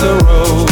the road.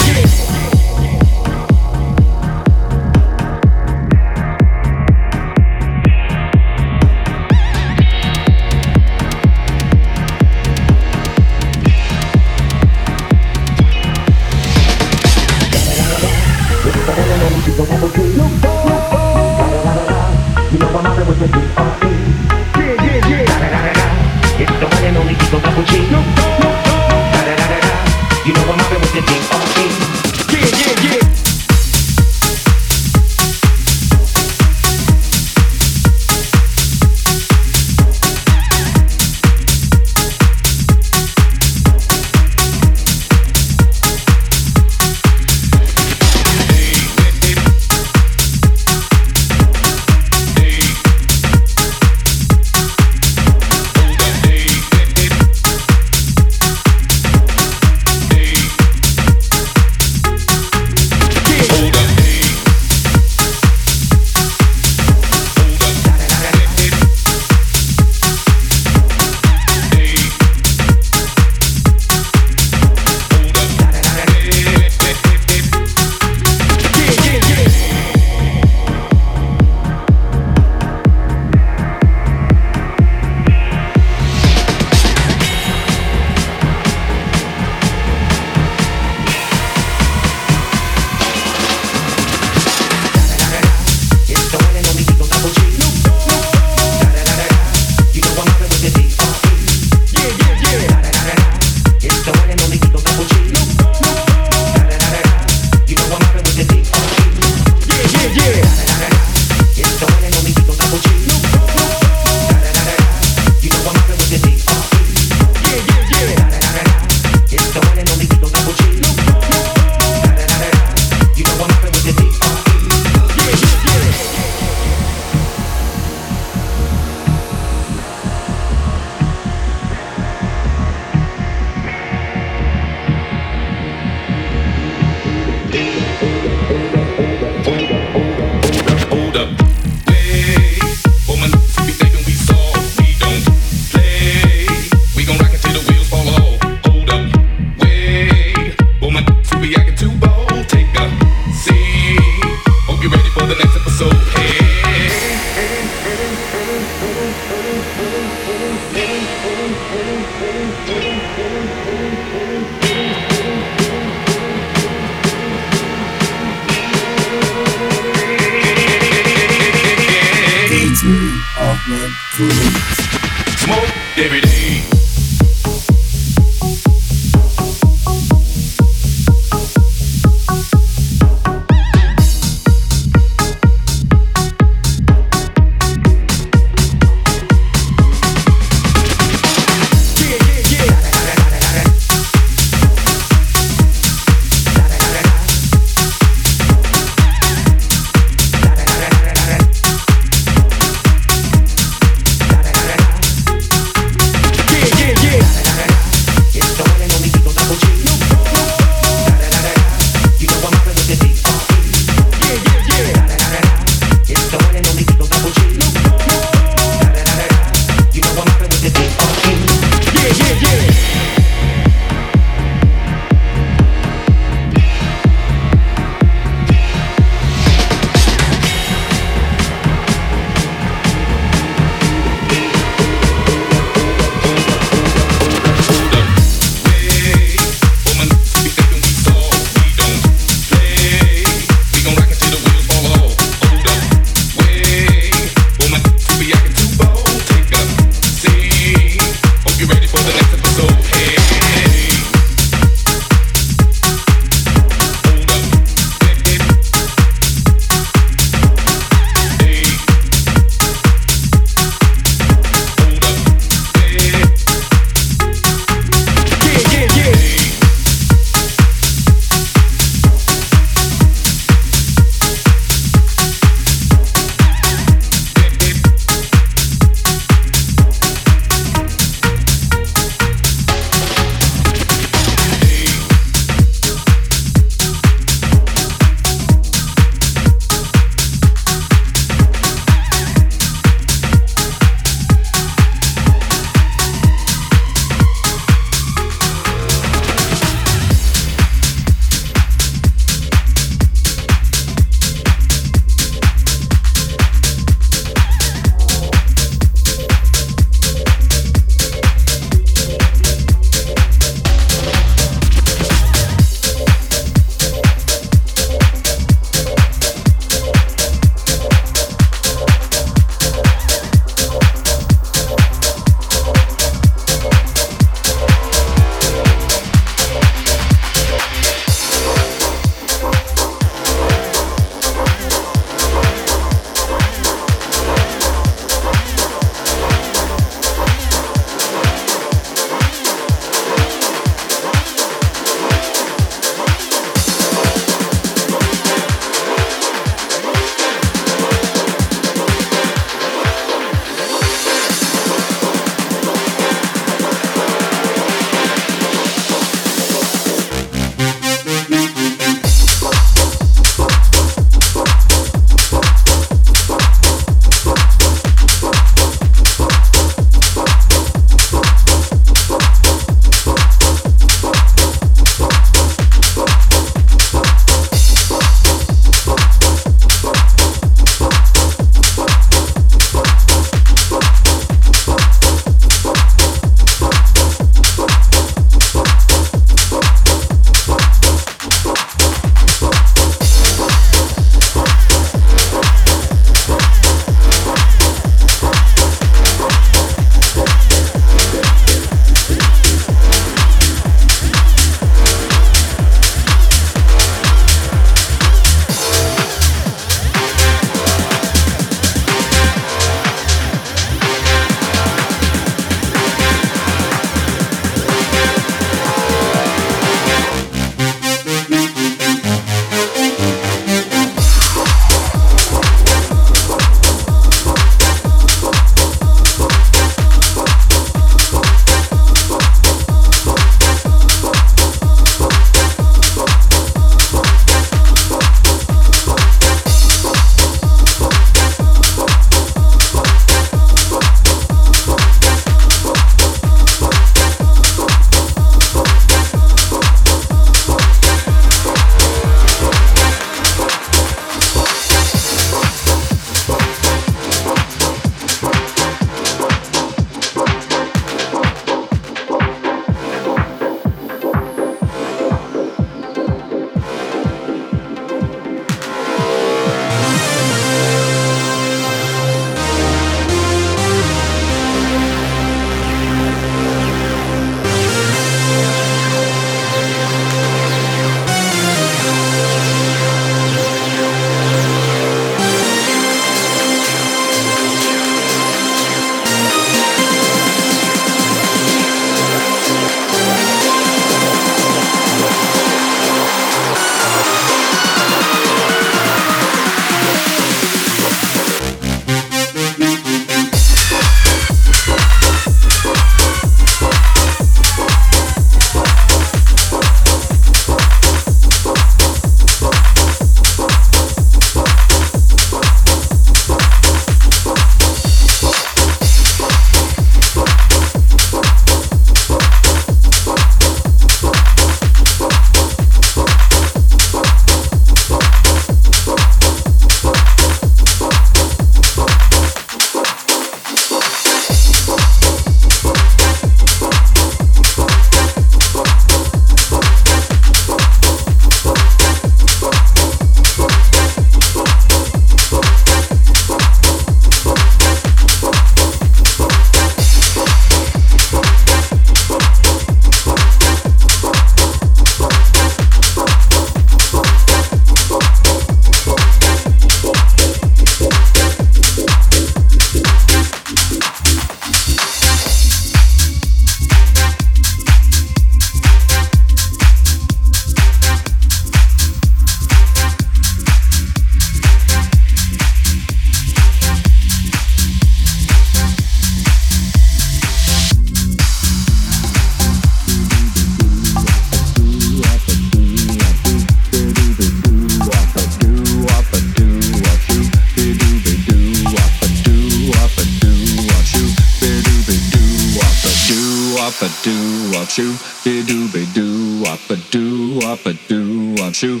shoe.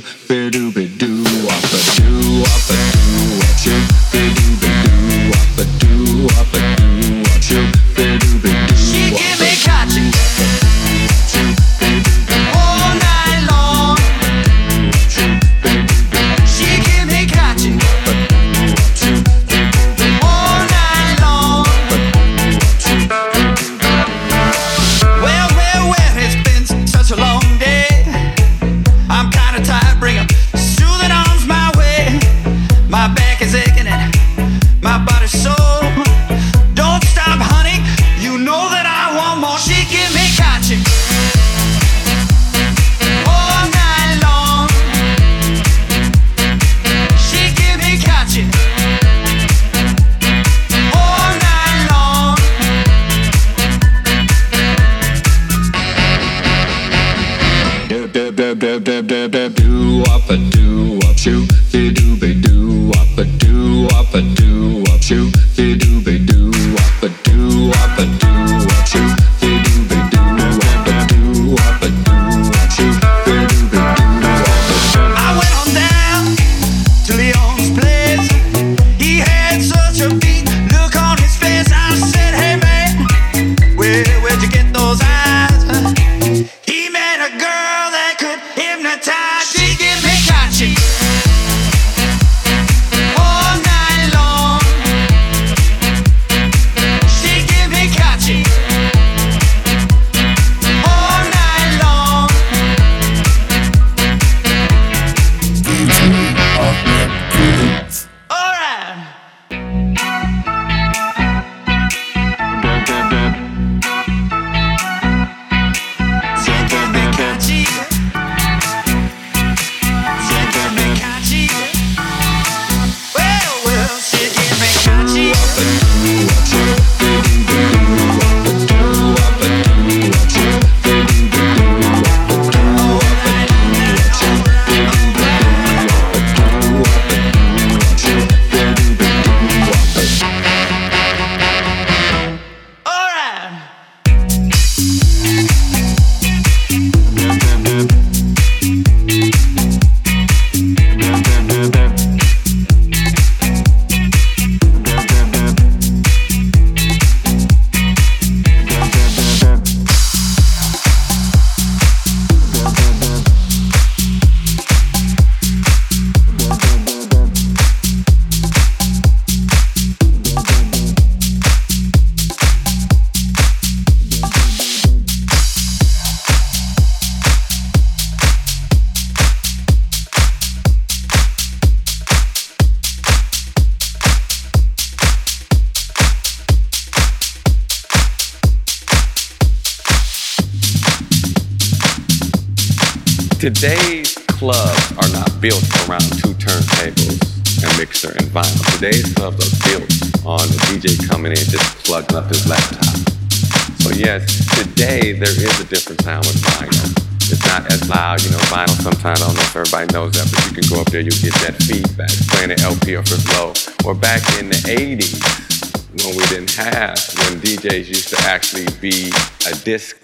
actually be a disc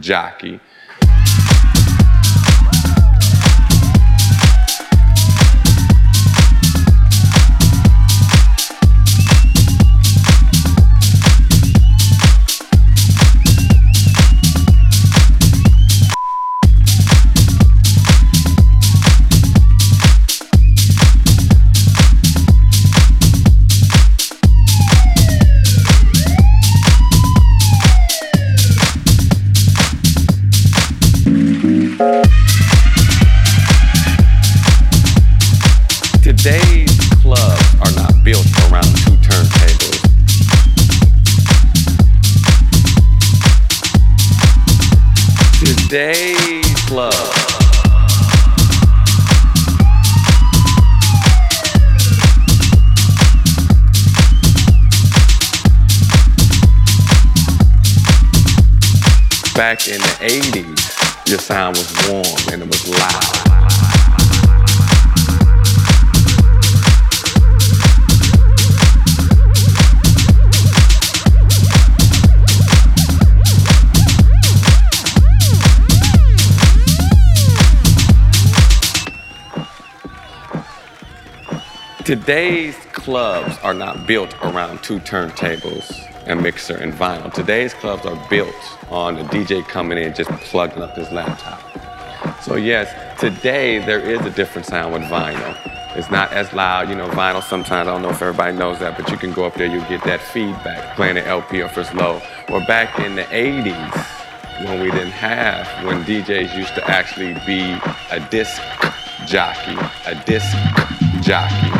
jockey. today's clubs are not built around two turntables. Today's clubs. Back in the 80s, your sound was warm and it was loud. Today's clubs are not built around two turntables, a mixer, and vinyl. Today's clubs are built on a DJ coming in just plugging up his laptop. So yes, today there is a different sound with vinyl. It's not as loud, you know, vinyl sometimes, I don't know if everybody knows that, but you can go up there, you get that feedback playing the LP if it's low. Or back in the 80s, when we didn't have, when DJs used to actually be a disc jockey, a disc jockey,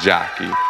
Giachi.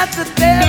Out the devil